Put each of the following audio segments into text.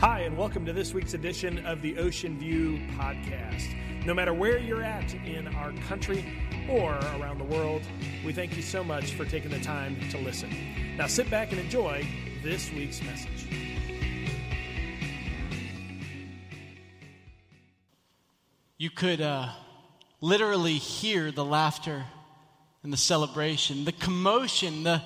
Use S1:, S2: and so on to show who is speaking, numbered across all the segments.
S1: Hi, and welcome to this week's edition of the Ocean View Podcast. No matter where you're at in our country or around the world, we thank you so much for taking the time to listen. Now sit back and enjoy this week's message.
S2: You could uh, literally hear the laughter and the celebration, the commotion, the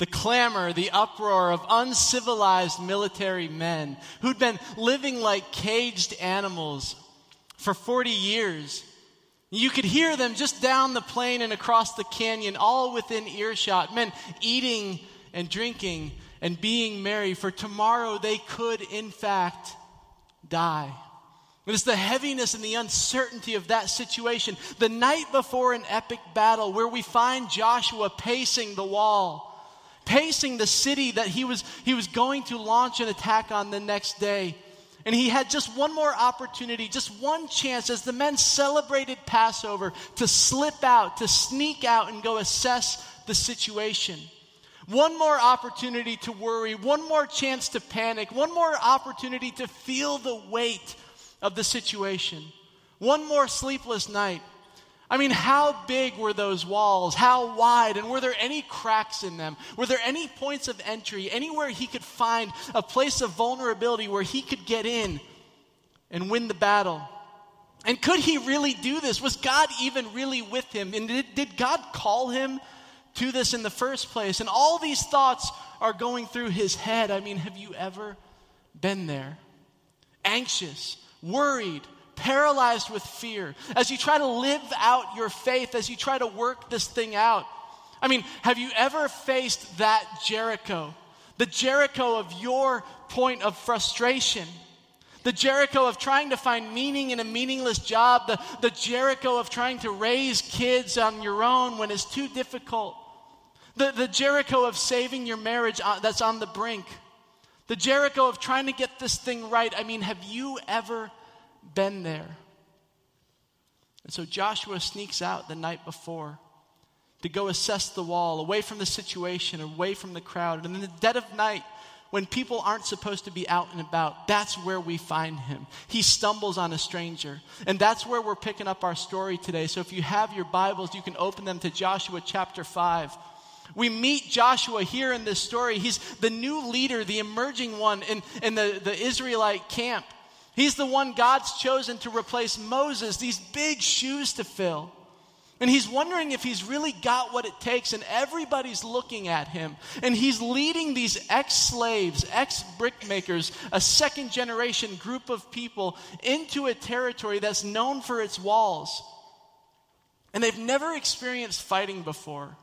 S2: the clamor, the uproar of uncivilized military men who'd been living like caged animals for 40 years. You could hear them just down the plain and across the canyon, all within earshot, men eating and drinking and being merry, for tomorrow they could, in fact, die. It is the heaviness and the uncertainty of that situation. The night before an epic battle, where we find Joshua pacing the wall pacing the city that he was, he was going to launch an attack on the next day. And he had just one more opportunity, just one chance as the men celebrated Passover to slip out, to sneak out and go assess the situation. One more opportunity to worry, one more chance to panic, one more opportunity to feel the weight of the situation. One more sleepless night. I mean, how big were those walls? How wide? And were there any cracks in them? Were there any points of entry? Anywhere he could find a place of vulnerability where he could get in and win the battle? And could he really do this? Was God even really with him? And did, did God call him to this in the first place? And all these thoughts are going through his head. I mean, have you ever been there? Anxious, worried, paralyzed with fear, as you try to live out your faith, as you try to work this thing out. I mean, have you ever faced that Jericho? The Jericho of your point of frustration. The Jericho of trying to find meaning in a meaningless job. The, the Jericho of trying to raise kids on your own when it's too difficult. The, the Jericho of saving your marriage on, that's on the brink. The Jericho of trying to get this thing right. I mean, have you ever been there. And so Joshua sneaks out the night before to go assess the wall, away from the situation, away from the crowd. And in the dead of night, when people aren't supposed to be out and about, that's where we find him. He stumbles on a stranger. And that's where we're picking up our story today. So if you have your Bibles, you can open them to Joshua chapter 5. We meet Joshua here in this story. He's the new leader, the emerging one in, in the, the Israelite camp. He's the one God's chosen to replace Moses, these big shoes to fill. And he's wondering if he's really got what it takes, and everybody's looking at him. And he's leading these ex slaves, ex brickmakers, a second generation group of people into a territory that's known for its walls. And they've never experienced fighting before.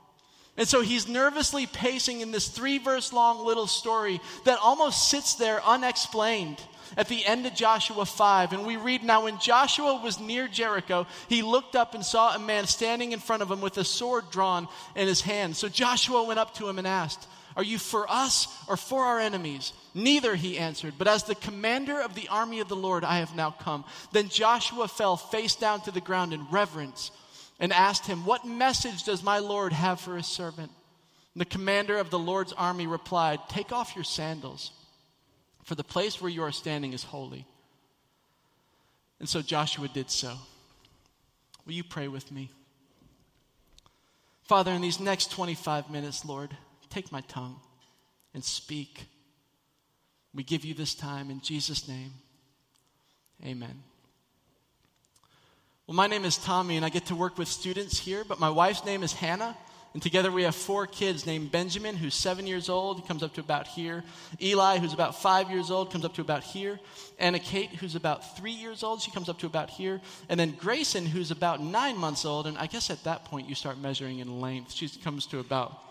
S2: And so he's nervously pacing in this three verse long little story that almost sits there unexplained at the end of Joshua 5. And we read now, when Joshua was near Jericho, he looked up and saw a man standing in front of him with a sword drawn in his hand. So Joshua went up to him and asked, Are you for us or for our enemies? Neither, he answered, but as the commander of the army of the Lord, I have now come. Then Joshua fell face down to the ground in reverence and asked him, What message does my Lord have for his servant? The commander of the Lord's army replied, Take off your sandals for the place where you are standing is holy. And so Joshua did so. Will you pray with me? Father, in these next 25 minutes, Lord, take my tongue and speak. We give you this time in Jesus' name. Amen. Well, my name is Tommy, and I get to work with students here, but my wife's name is Hannah. And together we have four kids named Benjamin, who's seven years old, comes up to about here. Eli, who's about five years old, comes up to about here. Anna Kate, who's about three years old, she comes up to about here. And then Grayson, who's about nine months old, and I guess at that point you start measuring in length. She comes to about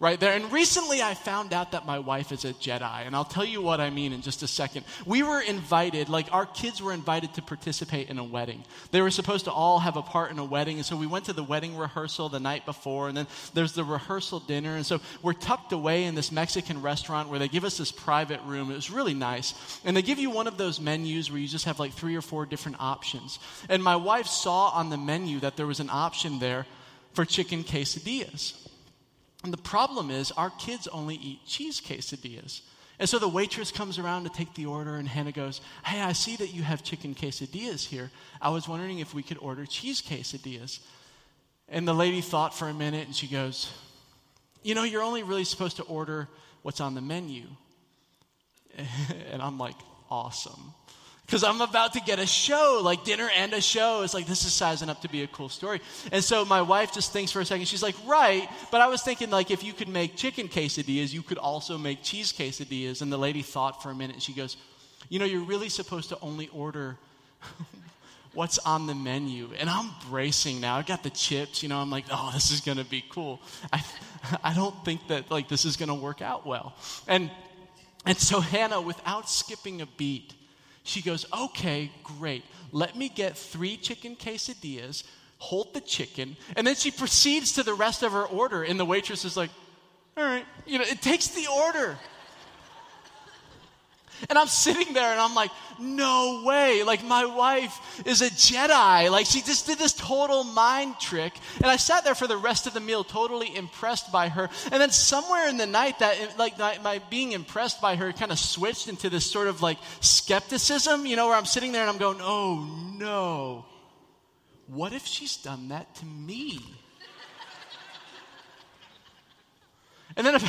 S2: right there. And recently I found out that my wife is a Jedi, and I'll tell you what I mean in just a second. We were invited, like our kids were invited to participate in a wedding. They were supposed to all have a part in a wedding, and so we went to the wedding rehearsal the night before, and then there's the rehearsal dinner, and so we're tucked away in this Mexican restaurant where they give us this private room. It was really nice. And they give you one of those menus where you just have like three or four different options. And my wife saw on the menu that there was an option there for chicken quesadillas. And the problem is, our kids only eat cheese quesadillas. And so the waitress comes around to take the order, and Hannah goes, Hey, I see that you have chicken quesadillas here. I was wondering if we could order cheese quesadillas. And the lady thought for a minute, and she goes, You know, you're only really supposed to order what's on the menu. and I'm like, Awesome because I'm about to get a show, like dinner and a show. It's like, this is sizing up to be a cool story. And so my wife just thinks for a second. She's like, right. But I was thinking, like, if you could make chicken quesadillas, you could also make cheese quesadillas. And the lady thought for a minute and she goes, you know, you're really supposed to only order what's on the menu. And I'm bracing now. I got the chips, you know, I'm like, oh, this is going to be cool. I, I don't think that, like, this is going to work out well. And, and so Hannah, without skipping a beat, she goes, Okay, great. Let me get three chicken quesadillas, hold the chicken, and then she proceeds to the rest of her order. And the waitress is like, All right. You know, it takes the order. And I'm sitting there and I'm like, no way. Like, my wife is a Jedi. Like, she just did this total mind trick. And I sat there for the rest of the meal, totally impressed by her. And then somewhere in the night, that, like, my being impressed by her kind of switched into this sort of like skepticism, you know, where I'm sitting there and I'm going, oh no. What if she's done that to me? And then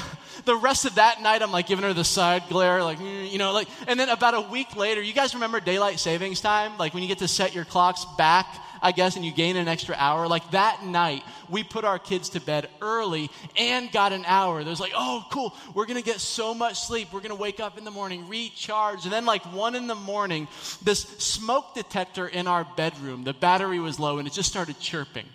S2: the rest of that night, I'm like giving her the side glare, like, mm, you know, like, and then about a week later, you guys remember daylight savings time? Like when you get to set your clocks back, I guess, and you gain an extra hour. Like that night, we put our kids to bed early and got an hour. There's like, oh, cool, we're to get so much sleep. We're to wake up in the morning, recharge. And then, like, one in the morning, this smoke detector in our bedroom, the battery was low and it just started chirping.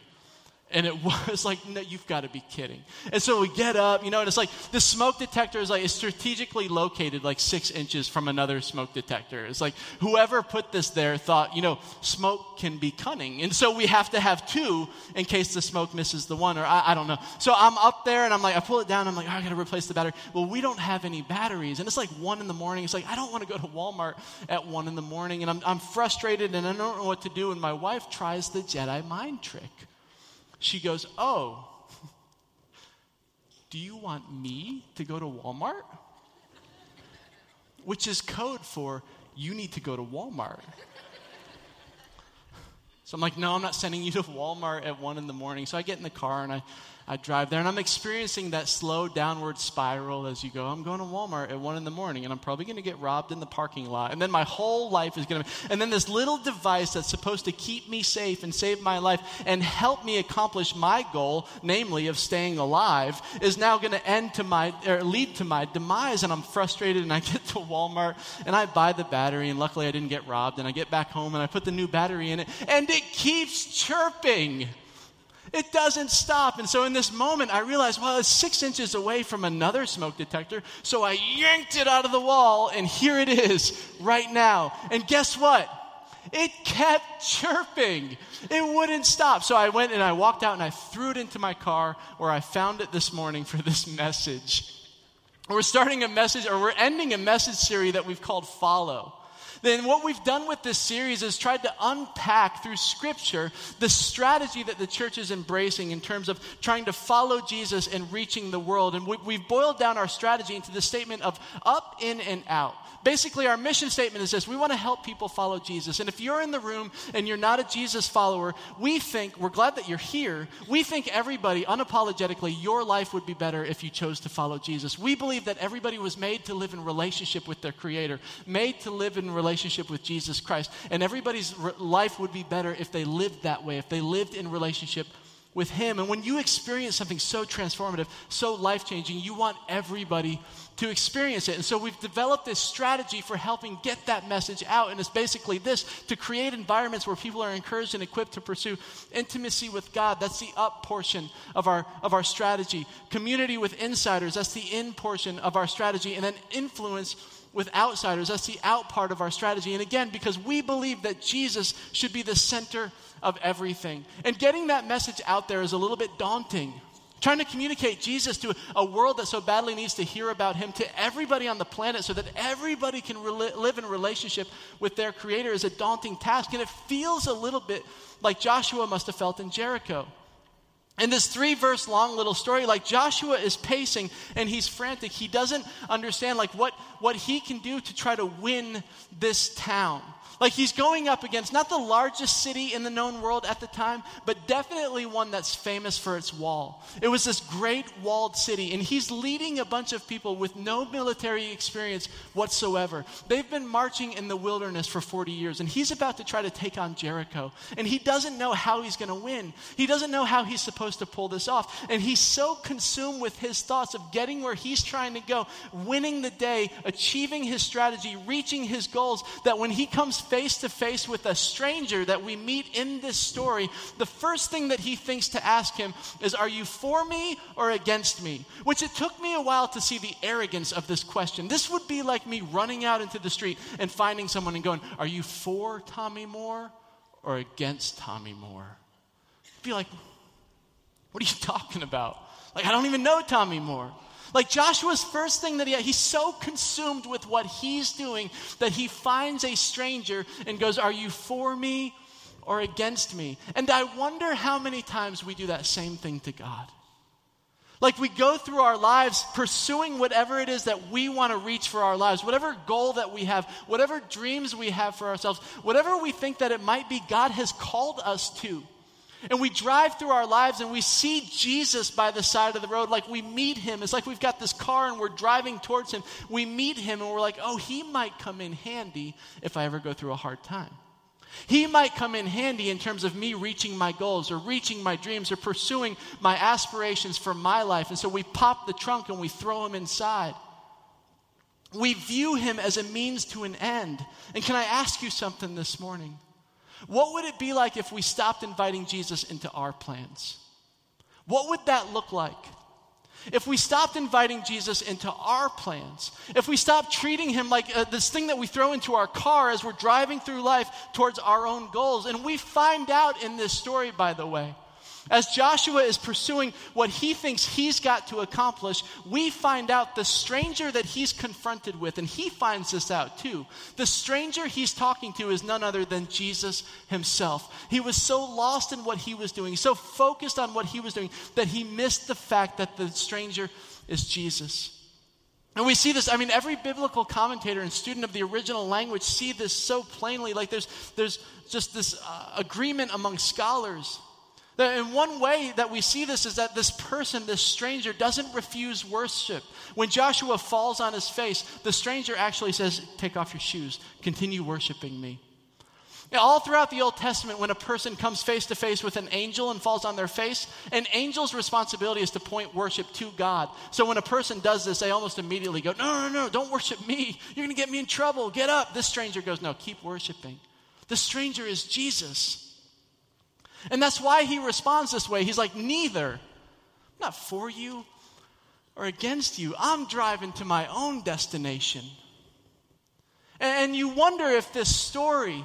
S2: And it was like, no, you've got to be kidding. And so we get up, you know, and it's like the smoke detector is like, it's strategically located like six inches from another smoke detector. It's like whoever put this there thought, you know, smoke can be cunning. And so we have to have two in case the smoke misses the one, or I, I don't know. So I'm up there and I'm like, I pull it down, I'm like, oh, I got to replace the battery. Well, we don't have any batteries. And it's like one in the morning. It's like, I don't want to go to Walmart at one in the morning. And I'm, I'm frustrated and I don't know what to do. And my wife tries the Jedi mind trick. She goes, Oh, do you want me to go to Walmart? Which is code for you need to go to Walmart. So I'm like, no, I'm not sending you to Walmart at one in the morning. So I get in the car and I I drive there and I'm experiencing that slow downward spiral as you go. I'm going to Walmart at one in the morning and I'm probably going to get robbed in the parking lot. And then my whole life is going to, and then this little device that's supposed to keep me safe and save my life and help me accomplish my goal, namely of staying alive, is now going to end to my, or lead to my demise. And I'm frustrated and I get to Walmart and I buy the battery and luckily I didn't get robbed and I get back home and I put the new battery in it and it keeps chirping. It doesn't stop. And so in this moment, I realized, well, it's six inches away from another smoke detector. So I yanked it out of the wall, and here it is right now. And guess what? It kept chirping. It wouldn't stop. So I went and I walked out and I threw it into my car where I found it this morning for this message. We're starting a message, or we're ending a message series that we've called Follow then what we've done with this series is tried to unpack through Scripture the strategy that the church is embracing in terms of trying to follow Jesus and reaching the world. And we, have boiled down our strategy into the statement of up, in, and out. Basically, our mission statement is this we want to help people follow Jesus. And if you're in the room and you're not a Jesus follower, we think, we're glad that you're here. We think everybody, unapologetically, your life would be better if you chose to follow Jesus. We believe that everybody was made to live in relationship with their Creator, made to live in relationship with Jesus Christ. And everybody's re- life would be better if they lived that way, if they lived in relationship with Him. And when you experience something so transformative, so life changing, you want everybody to experience it. And so we've developed this strategy for helping get that message out. And it's basically this to create environments where people are encouraged and equipped to pursue intimacy with God. That's the up portion of our, of our strategy. Community with insiders, that's the in portion of our strategy. And then influence with outsiders, that's the out part of our strategy. And again, because we believe that Jesus should be the center of everything. And getting that message out there is a little bit daunting. Trying to communicate Jesus to a world that so badly needs to hear about him to everybody on the planet so that everybody can re- live in relationship with their creator is a daunting task. And it feels a little bit like Joshua must have felt in Jericho. in this three verse long little story like joshua is pacing and he's frantic he doesn't understand like what what he can do to try to win this town like he's going up against not the largest city in the known world at the time, but definitely one that's famous for its wall. It was this great walled city, and he's leading a bunch of people with no military experience whatsoever. They've been marching in the wilderness for 40 years, and he's about to try to take on Jericho. And he doesn't know how he's going to win. He doesn't know how he's supposed to pull this off. And he's so consumed with his thoughts of getting where he's trying to go, winning the day, achieving his strategy, reaching his goals, that when he comes face to face with a stranger that we meet in this story, the first thing that he thinks to ask him is, Are you for me or against me? Which it took me a while to see the arrogance of this question. This would be like me running out into the street and finding someone and going, Are you for Tommy Moore or against Tommy Moore? I'd be like, What are you talking about? Like, I don't even know Tommy Moore. Like Joshua's first thing that he he's so consumed with what he's doing that he finds a stranger and goes, Are you for me or against me? And I wonder how many times we do that same thing to God. Like we go through our lives pursuing whatever it is that we want to reach for our lives, whatever goal that we have, whatever dreams we have for ourselves, whatever we think that it might be God has called us to. And we drive through our lives and we see Jesus by the side of the road, like we meet him. It's like we've got this car and we're driving towards him. We meet him and we're like, oh, he might come in handy if I ever go through a hard time. He might come in handy in terms of me reaching my goals or reaching my dreams or pursuing my aspirations for my life. And so we pop the trunk and we throw him inside. We view him as a means to an end. And can I ask you something this morning? What would it be like if we stopped inviting Jesus into our plans? What would that look like? If we stopped inviting Jesus into our plans, if we stopped treating him like uh, this thing that we throw into our car as we're driving through life towards our own goals, and we find out in this story, by the way, as Joshua is pursuing what he thinks he's got to accomplish, we find out the stranger that he's confronted with, and he finds this out too. The stranger he's talking to is none other than Jesus himself. He was so lost in what he was doing, so focused on what he was doing, that he missed the fact that the stranger is Jesus. And we see this, I mean, every biblical commentator and student of the original language see this so plainly. Like there's, there's just this uh, agreement among scholars and one way that we see this is that this person, this stranger, doesn't refuse worship. When Joshua falls on his face, the stranger actually says, Take off your shoes, continue worshiping me. all throughout the Old Testament, when a person comes face to face with an angel and falls on their face, an angel's responsibility is to point worship to God. So when a person does this, they almost immediately go, No, no, no, don't worship me. You're going to get me in trouble. Get up. This stranger goes, No, keep worshiping. The stranger is Jesus. And that's why he responds this way. He's like, Neither. I'm not for you or against you. I'm driving to my own destination. And you wonder if this story,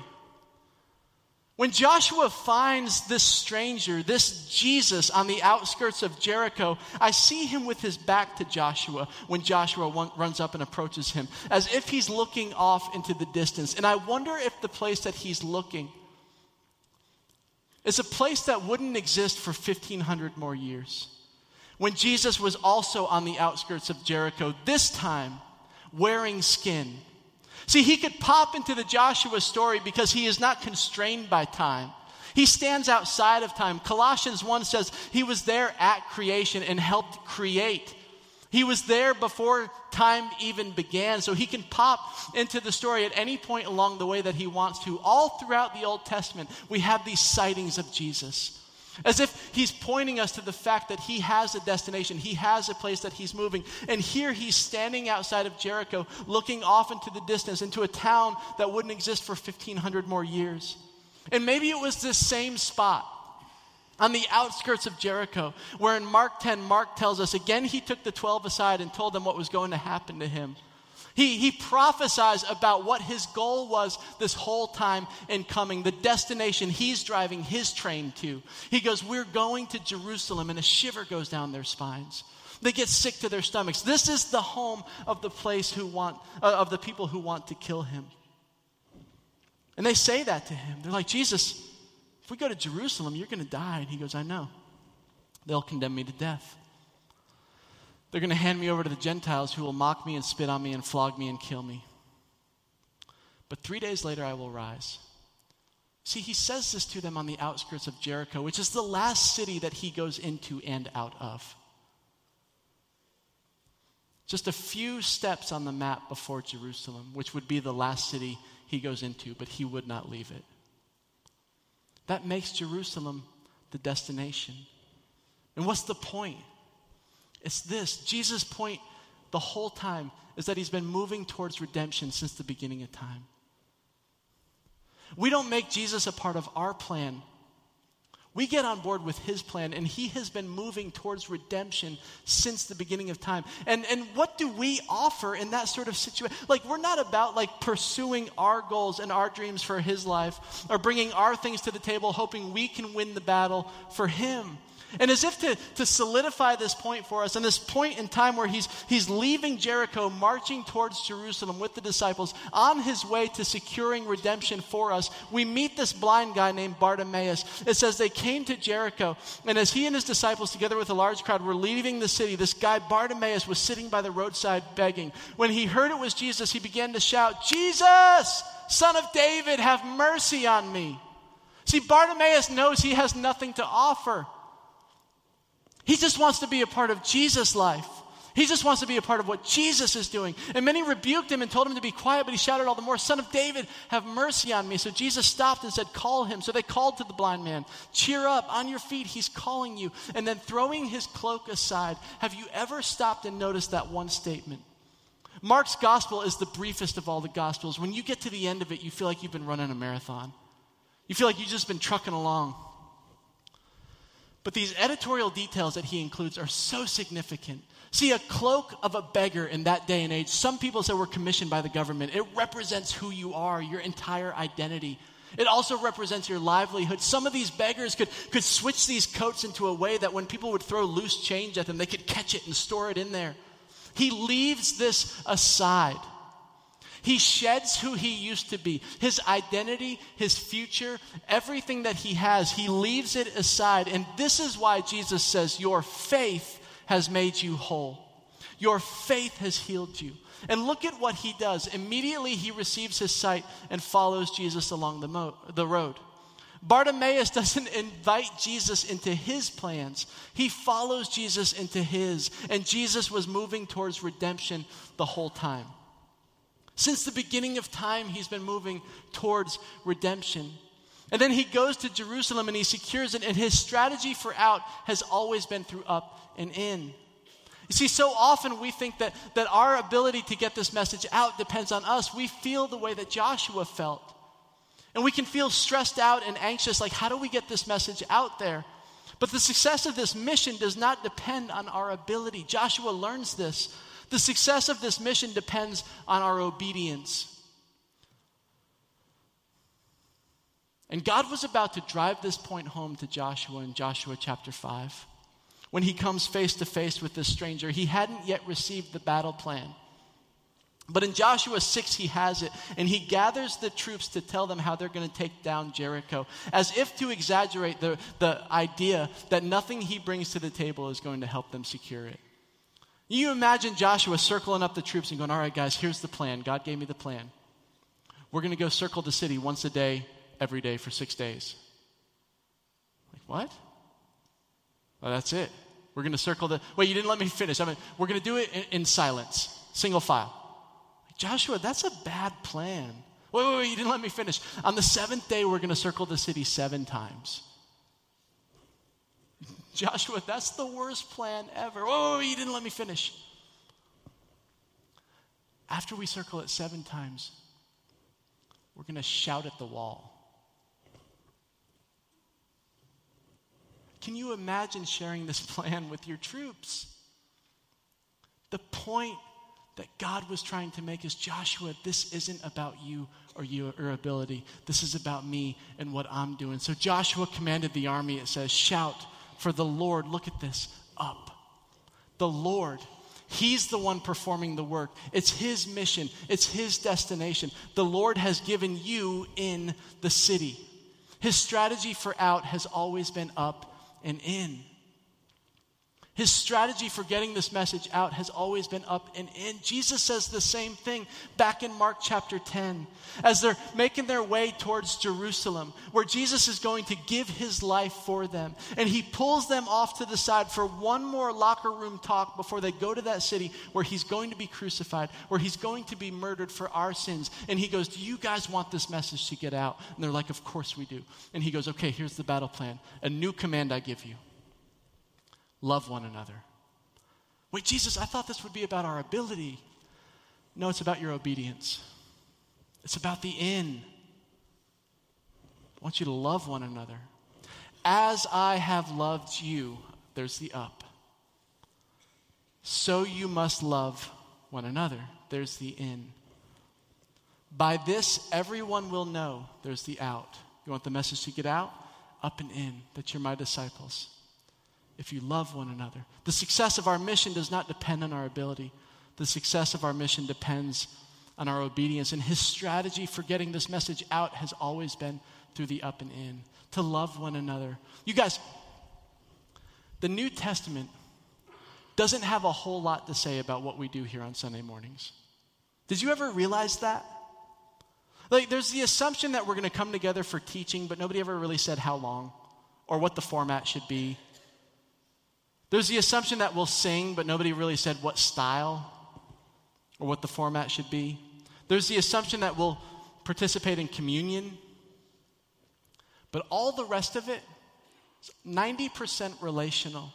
S2: when Joshua finds this stranger, this Jesus on the outskirts of Jericho, I see him with his back to Joshua when Joshua runs up and approaches him, as if he's looking off into the distance. And I wonder if the place that he's looking is a place that wouldn't exist for 1,500 more years. When Jesus was also on the outskirts of Jericho, this time wearing skin. See, he could pop into the Joshua story because he is not constrained by time. He stands outside of time. Colossians 1 says he was there at creation and helped create. He was there before time even began, so he can pop into the story at any point along the way that he wants to. All throughout the Old Testament, we have these sightings of Jesus. As if he's pointing us to the fact that he has a destination, he has a place that he's moving. And here he's standing outside of Jericho, looking off into the distance, into a town that wouldn't exist for 1,500 more years. And maybe it was this same spot on the outskirts of Jericho, where in Mark 10, Mark tells us again, he took the 12 aside and told them what was going to happen to him. He, he prophesies about what his goal was this whole time in coming, the destination he's driving his train to. He goes, We're going to Jerusalem, and a shiver goes down their spines. They get sick to their stomachs. This is the home of the place who want, uh, of the people who want to kill him. And they say that to him. They're like, Jesus, if we go to Jerusalem, you're going to die. And he goes, I know. They'll condemn me to death. They're going to hand me over to the Gentiles who will mock me and spit on me and flog me and kill me. But three days later, I will rise. See, he says this to them on the outskirts of Jericho, which is the last city that he goes into and out of. Just a few steps on the map before Jerusalem, which would be the last city he goes into, but he would not leave it. That makes Jerusalem the destination. And what's the point? It's this Jesus' point the whole time is that he's been moving towards redemption since the beginning of time. We don't make Jesus a part of our plan. We get on board with his plan, and he has been moving towards redemption since the beginning of time. And, and what do we offer in that sort of situation? Like, we're not about like pursuing our goals and our dreams for his life or bringing our things to the table, hoping we can win the battle for him. And as if to, to solidify this point for us, and this point in time where he's, he's leaving Jericho, marching towards Jerusalem with the disciples, on his way to securing redemption for us, we meet this blind guy named Bartimaeus. It says they came to Jericho, and as he and his disciples, together with a large crowd, were leaving the city, this guy Bartimaeus was sitting by the roadside begging. When he heard it was Jesus, he began to shout, Jesus, son of David, have mercy on me. See, Bartimaeus knows he has nothing to offer. He just wants to be a part of Jesus' life. He just wants to be a part of what Jesus is doing. And many rebuked him and told him to be quiet, but he shouted all the more, Son of David, have mercy on me. So Jesus stopped and said, Call him. So they called to the blind man, Cheer up, on your feet, he's calling you. And then throwing his cloak aside, have you ever stopped and noticed that one statement? Mark's gospel is the briefest of all the gospels. When you get to the end of it, you feel like you've been running a marathon. You feel like you've just been trucking along. But these editorial details that he includes are so significant. See, a cloak of a beggar in that day and age, some people say were commissioned by the government. It represents who you are, your entire identity. It also represents your livelihood. Some of these beggars could, could switch these coats into a way that when people would throw loose change at them, they could catch it and store it in there. He leaves this aside. He sheds who he used to be, his identity, his future, everything that he has. He leaves it aside. And this is why Jesus says, Your faith has made you whole. Your faith has healed you. And look at what he does. Immediately he receives his sight and follows Jesus along the, mo- the road. Bartimaeus doesn't invite Jesus into his plans. He follows Jesus into his. And Jesus was moving towards redemption the whole time. Since the beginning of time, he's been moving towards redemption. And then he goes to Jerusalem and he secures it, and his strategy for out has always been through up and in. You see, so often we think that, that our ability to get this message out depends on us. We feel the way that Joshua felt. And we can feel stressed out and anxious like, how do we get this message out there? But the success of this mission does not depend on our ability. Joshua learns this the success of this mission depends on our obedience. And God was about to drive this point home to Joshua in Joshua chapter 5. When he comes face to face with this stranger, he hadn't yet received the battle plan. But in Joshua 6, he has it, and he gathers the troops to tell them how they're going to take down Jericho, as if to exaggerate the, the idea that nothing he brings to the table is going to help them secure it. You imagine Joshua circling up the troops and going, All right, guys, here's the plan. God gave me the plan. We're going to go circle the city once a day, every day for six days. Like, what? Well, that's it. We're going to circle the. Wait, you didn't let me finish. I mean, we're going to do it in, in silence, single file. Joshua, that's a bad plan. Wait, wait, wait, you didn't let me finish. On the seventh day, we're going to circle the city seven times. Joshua, that's the worst plan ever. Oh, you didn't let me finish. After we circle it seven times, we're going to shout at the wall. Can you imagine sharing this plan with your troops? The point that God was trying to make is Joshua, this isn't about you or your ability. This is about me and what I'm doing. So Joshua commanded the army, it says, shout for the Lord, look at this, up. The Lord, He's the one performing the work. It's His mission, it's His destination. The Lord has given you in the city. His strategy for out has always been up and in. His strategy for getting this message out has always been up and in. Jesus says the same thing back in Mark chapter 10 as they're making their way towards Jerusalem, where Jesus is going to give his life for them. And he pulls them off to the side for one more locker room talk before they go to that city where he's going to be crucified, where he's going to be murdered for our sins. And he goes, Do you guys want this message to get out? And they're like, Of course we do. And he goes, Okay, here's the battle plan. A new command I give you love one another. Wait, Jesus, I thought this would be about our ability. No, it's about your obedience. It's about the in. I want you to love one another. As I have loved you, there's the up. So you must love one another. There's the in. By this, everyone will know, there's the out. You want the message to get out? Up and in, that you're my disciples if you love one another. The success of our mission does not depend on our ability, the success of our mission depends on our obedience. And his strategy for getting this message out has always been through the up and in, to love one another. You guys, the New Testament doesn't have a whole lot to say about what we do here on Sunday mornings. Did you ever realize that? Like, there's the assumption that we're going to come together for teaching, but nobody ever really said how long or what the format should be there's the assumption that we'll sing, but nobody really said what style or what the format should be. There's the assumption that we'll participate in communion, but all the rest of it is 90% relational.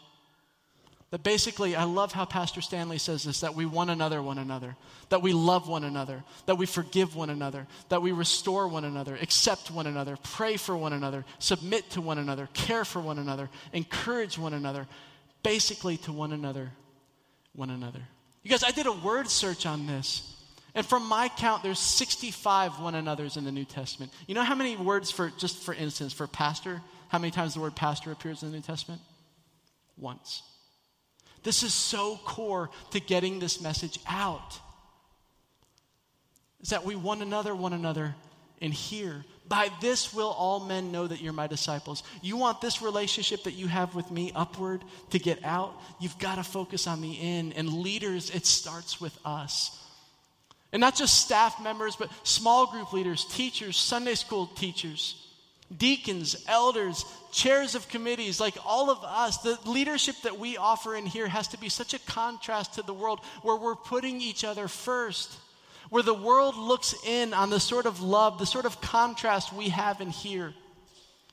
S2: That basically, I love how Pastor Stanley says this that we one another one another, that we love one another, that we forgive one another, that we restore one another, accept one another, pray for one another, submit to one another, care for one another, encourage one another, basically to one another, one another. You guys, I did a word search on this. And from my count, there's 65 one another's in the New Testament. You know how many words for, just for instance, for pastor, how many times the word pastor appears in the New Testament? Once. This is so core to getting this message out. Is that we one another, one another, and here by this will all men know that you're my disciples. You want this relationship that you have with me upward to get out? You've got to focus on the in. And leaders, it starts with us. And not just staff members, but small group leaders, teachers, Sunday school teachers, deacons, elders, chairs of committees, like all of us. The leadership that we offer in here has to be such a contrast to the world where we're putting each other first where the world looks in on the sort of love, the sort of contrast we have in here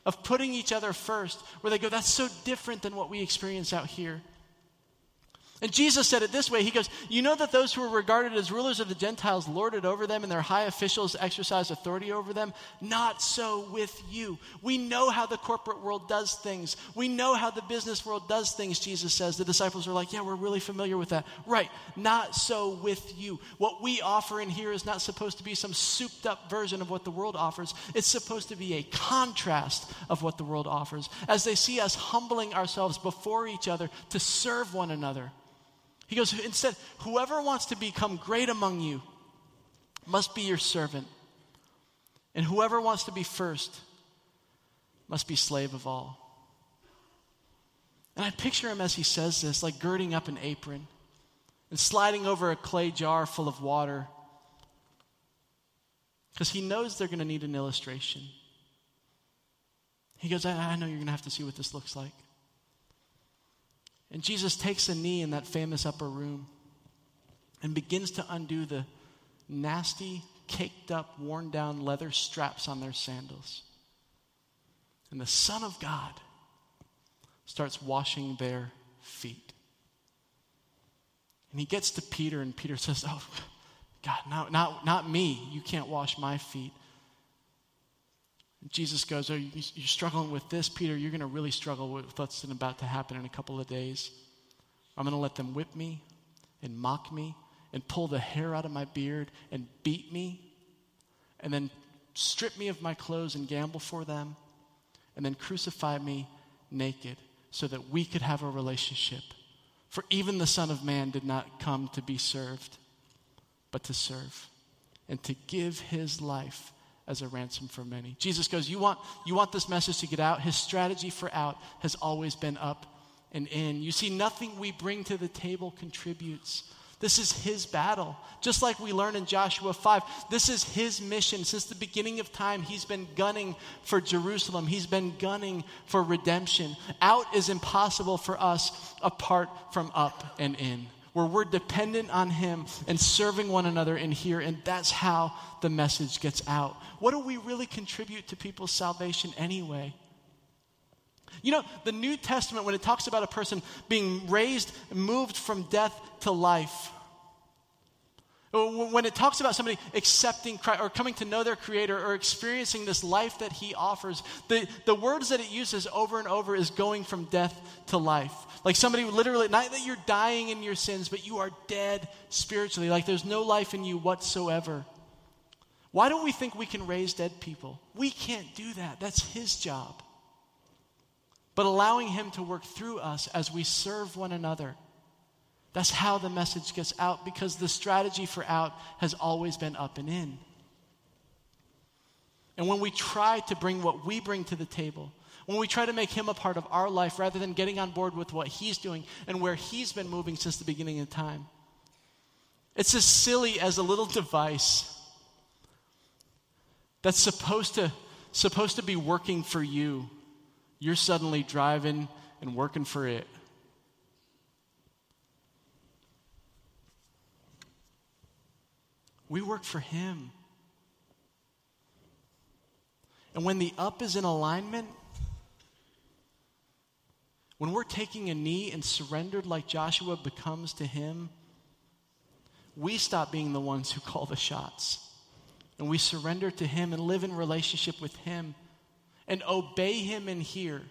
S2: of putting each other first, where they go, that's so different than what we experience out here. And Jesus said it this way He goes, You know that those who are regarded as rulers of the Gentiles lorded over them, and their high officials exercise authority over them? Not so with you. We know how the corporate world does things. We know how the business world does things, Jesus says. The disciples are like, Yeah, we're really familiar with that. Right. Not so with you. What we offer in here is not supposed to be some souped up version of what the world offers, it's supposed to be a contrast of what the world offers. As they see us humbling ourselves before each other to serve one another. He goes, instead, whoever wants to become great among you must be your servant. And whoever wants to be first must be slave of all. And I picture him as he says this, like girding up an apron and sliding over a clay jar full of water. Because he knows they're going to need an illustration. He goes, I, I know you're going to have to see what this looks like. And Jesus takes a knee in that famous upper room and begins to undo the nasty, caked up, worn down leather straps on their sandals. And the Son of God starts washing their feet. And he gets to Peter, and Peter says, Oh, God, not, not, not me. You can't wash my feet. Jesus goes, Oh, you're struggling with this, Peter? You're going to really struggle with what's about to happen in a couple of days. I'm going to let them whip me and mock me and pull the hair out of my beard and beat me and then strip me of my clothes and gamble for them and then crucify me naked so that we could have a relationship. For even the Son of Man did not come to be served, but to serve and to give his life as a ransom for many. Jesus goes, you want, you want this message to get out? His strategy for out has always been up and in. You see, nothing we bring to the table contributes. This is his battle. Just like we learn in Joshua 5, this is his mission. Since the beginning of time, he's been gunning for Jerusalem, he's been gunning for redemption. Out is impossible for us apart from up and in, where we're dependent on him and serving one another in here, and that's how the message gets out. What do we really contribute to people's salvation anyway? You know, the New Testament, when it talks about a person being raised, moved from death to life, when it talks about somebody accepting Christ or coming to know their Creator or experiencing this life that He offers, the, the words that it uses over and over is going from death to life. Like somebody literally, not that you're dying in your sins, but you are dead spiritually. Like there's no life in you whatsoever. Why don't we think we can raise dead people? We can't do that. That's His job but allowing Him to work through us as we serve one another. That's how the message gets out because the strategy for out has always been up and in. And when we try to bring what we bring to the table, when we try to make him a part of our life rather than getting on board with what he's doing and where he's been moving since the beginning of time, it's as silly as a little device that's supposed to, supposed to be working for you you're suddenly driving and working for it. We work for Him. And when the up is in alignment, when we're taking a knee and surrendered like Joshua becomes to Him, we stop being the ones who call the shots. And we surrender to Him and live in relationship with Him and obey him and hear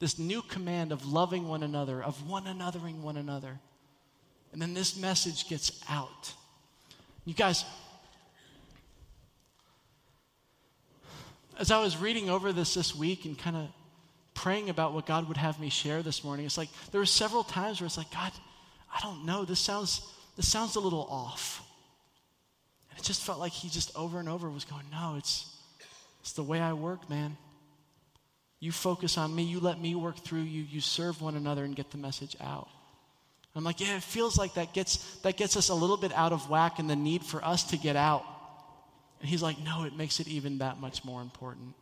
S2: this new command of loving one another, of one anothering one another. And then this message gets out. You guys, as I was reading over this this week and kind of praying about what God would have me share this morning, it's like there were several times where it's like, God, I don't know. This sounds this sounds a little off. And it just felt like he just over and over was going, No, it's it's the way I work, man. You focus on me, you let me work through you, you serve one another and get the message out. I'm like, yeah, it feels like that gets that gets us a little bit out of whack and the need for us to get out. And he's like, no, it makes it even that much more important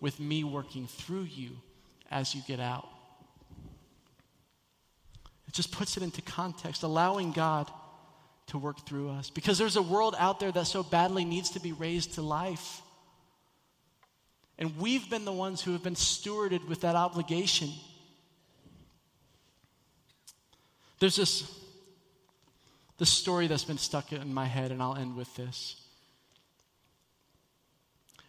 S2: with me working through you as you get out. It just puts it into context, allowing God to work through us. Because there's a world out there that so badly needs to be raised to life. And we've been the ones who have been stewarded with that obligation. There's this, this story that's been stuck in my head, and I'll end with this.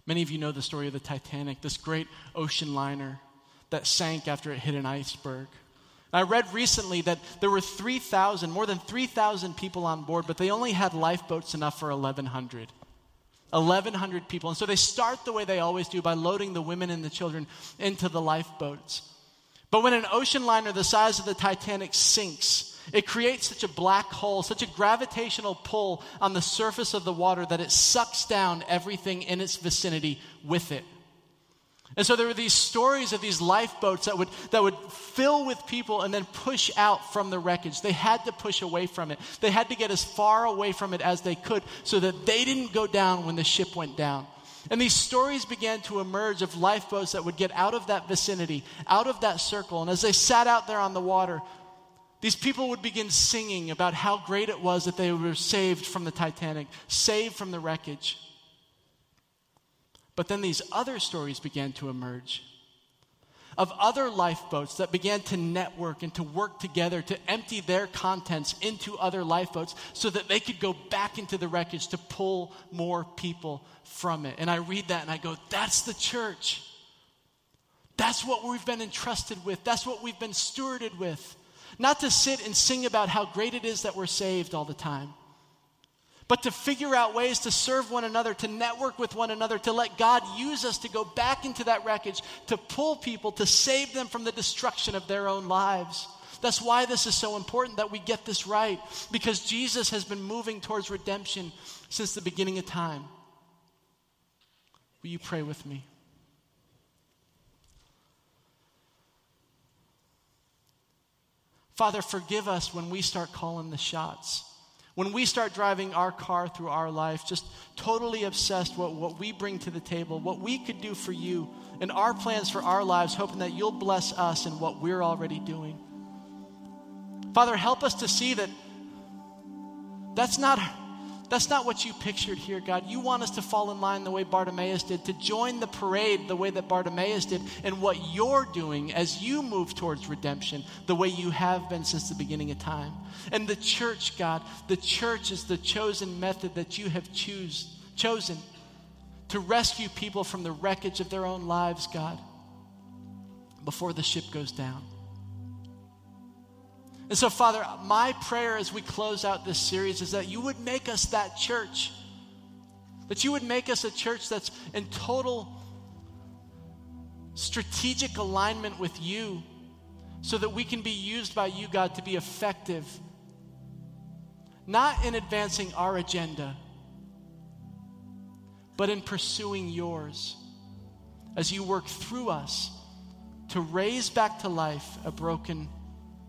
S2: Many of you know the story of the Titanic, this great ocean liner that sank after it hit an iceberg. I read recently that there were 3,000, more than 3,000 people on board, but they only had lifeboats enough for 1,100. 1,100 people. And so they start the way they always do by loading the women and the children into the lifeboats. But when an ocean liner the size of the Titanic sinks, it creates such a black hole, such a gravitational pull on the surface of the water that it sucks down everything in its vicinity with it. And so there were these stories of these lifeboats that would, that would fill with people and then push out from the wreckage. They had to push away from it. They had to get as far away from it as they could so that they didn't go down when the ship went down. And these stories began to emerge of lifeboats that would get out of that vicinity, out of that circle. And as they sat out there on the water, these people would begin singing about how great it was that they were saved from the Titanic, saved from the wreckage. But then these other stories began to emerge of other lifeboats that began to network and to work together to empty their contents into other lifeboats so that they could go back into the wreckage to pull more people from it. And I read that and I go, that's the church. That's what we've been entrusted with. That's what we've been stewarded with. Not to sit and sing about how great it is that we're saved all the time but to figure out ways to serve one another, to network with one another, to let God use us to go back into that wreckage, to pull people, to save them from the destruction of their own lives. That's why this is so important that we get this right, because Jesus has been moving towards redemption since the beginning of time. Will you pray with me? Father, forgive us when we start calling the shots. When we start driving our car through our life, just totally obsessed with what we bring to the table, what we could do for you, and our plans for our lives, hoping that you'll bless us in what we're already doing. Father, help us to see that that's not that's not what you pictured here, God. You want us to fall in line the way Bartimaeus did, to join the parade the way that Bartimaeus did, and what you're doing as you move towards redemption, the way you have been since the beginning of time. And the church, God, the church is the chosen method that you have choose, chosen to rescue people from the wreckage of their own lives, God, before the ship goes down. And so, Father, my prayer as we close out this series is that you would make us that church. That you would make us a church that's in total strategic alignment with you so that we can be used by you, God, to be effective. Not in advancing our agenda, but in pursuing yours as you work through us to raise back to life a broken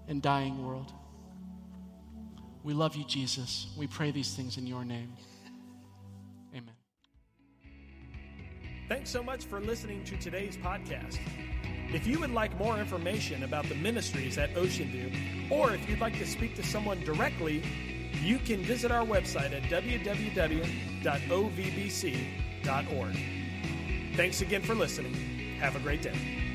S2: and dying world. We love you, Jesus. We pray these things in your name. Amen.
S1: Thanks so much for listening to today's podcast. If you would like more information about the ministries at Ocean View, or if you'd like to speak to someone directly, you can visit our website at www.ovbc.org. Thanks again for listening. Have a great day.